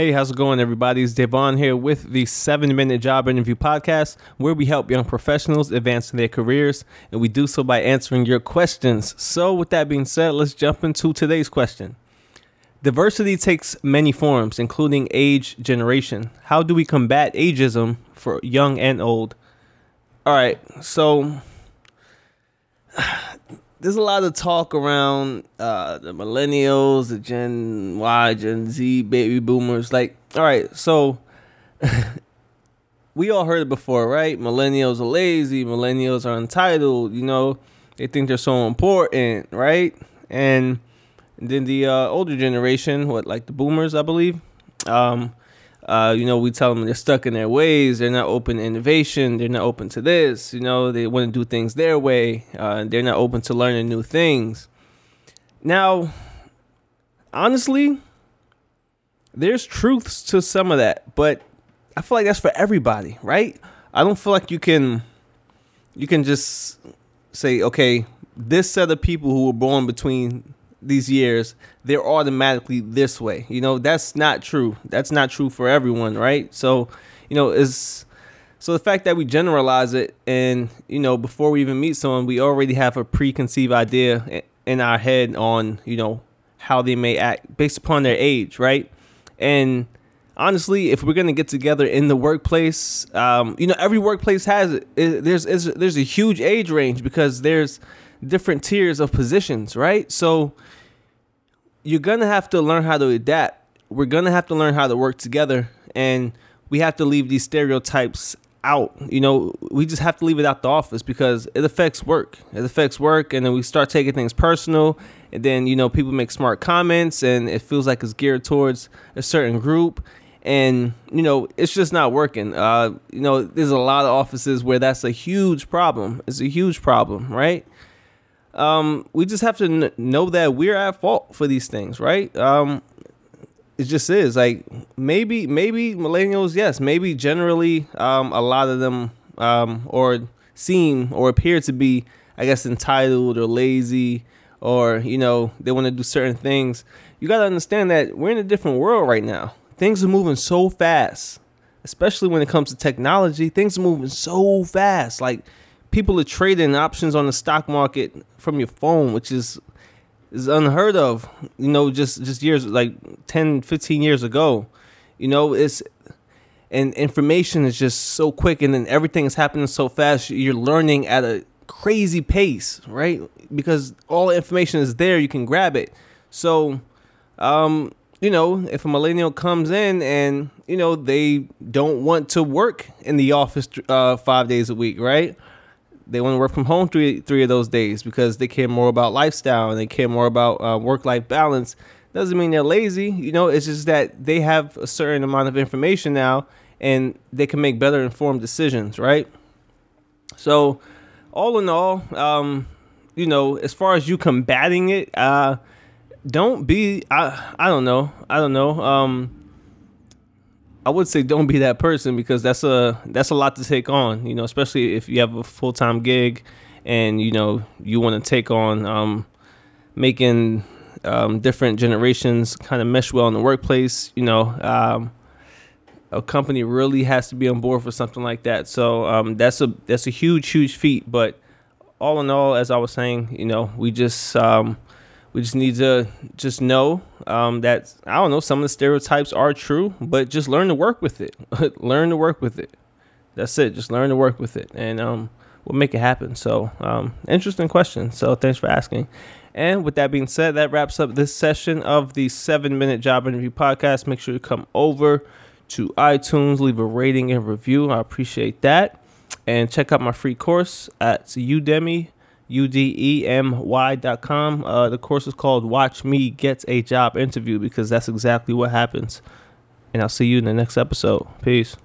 Hey, how's it going, everybody? It's Devon here with the seven minute job interview podcast, where we help young professionals advance in their careers, and we do so by answering your questions. So, with that being said, let's jump into today's question. Diversity takes many forms, including age, generation. How do we combat ageism for young and old? All right, so there's a lot of talk around uh, the millennials, the Gen Y, Gen Z, baby boomers. Like, all right, so we all heard it before, right? Millennials are lazy, millennials are entitled, you know, they think they're so important, right? And then the uh, older generation, what, like the boomers, I believe, um, uh, you know, we tell them they're stuck in their ways. They're not open to innovation. They're not open to this. You know, they want to do things their way. Uh, they're not open to learning new things. Now, honestly, there's truths to some of that, but I feel like that's for everybody, right? I don't feel like you can you can just say, okay, this set of people who were born between these years, they're automatically this way. You know, that's not true. That's not true for everyone, right? So, you know, is so the fact that we generalize it and, you know, before we even meet someone, we already have a preconceived idea in our head on, you know, how they may act based upon their age, right? And honestly, if we're gonna get together in the workplace, um, you know, every workplace has it. There's there's a huge age range because there's different tiers of positions, right? So you're gonna have to learn how to adapt. We're gonna have to learn how to work together, and we have to leave these stereotypes out. You know, we just have to leave it out the office because it affects work. It affects work, and then we start taking things personal, and then you know people make smart comments, and it feels like it's geared towards a certain group. And you know it's just not working. Uh, you know, there's a lot of offices where that's a huge problem. It's a huge problem, right? Um, we just have to n- know that we're at fault for these things, right? Um, it just is like maybe maybe millennials, yes, maybe generally um, a lot of them um, or seem or appear to be, I guess, entitled or lazy or you know they want to do certain things. You got to understand that we're in a different world right now. Things are moving so fast, especially when it comes to technology. Things are moving so fast, like people are trading options on the stock market from your phone, which is is unheard of. You know, just just years like 10, 15 years ago. You know, it's and information is just so quick and then everything is happening so fast. You're learning at a crazy pace, right? Because all information is there, you can grab it. So, um, you know, if a millennial comes in and you know they don't want to work in the office uh, five days a week, right? They want to work from home three three of those days because they care more about lifestyle and they care more about uh, work life balance. Doesn't mean they're lazy, you know. It's just that they have a certain amount of information now and they can make better informed decisions, right? So, all in all, um, you know, as far as you combating it, uh, don't be. I I don't know. I don't know. Um, I would say don't be that person because that's a that's a lot to take on, you know, especially if you have a full time gig and you know you want to take on um, making um, different generations kind of mesh well in the workplace. You know, um, a company really has to be on board for something like that. So um, that's a that's a huge huge feat. But all in all, as I was saying, you know, we just um, we just need to just know um, that I don't know some of the stereotypes are true, but just learn to work with it. learn to work with it. That's it. Just learn to work with it, and um, we'll make it happen. So, um, interesting question. So, thanks for asking. And with that being said, that wraps up this session of the Seven Minute Job Interview Podcast. Make sure you come over to iTunes, leave a rating and review. I appreciate that. And check out my free course at Udemy udemy.com. Uh, the course is called Watch Me Get a Job Interview because that's exactly what happens. And I'll see you in the next episode. Peace.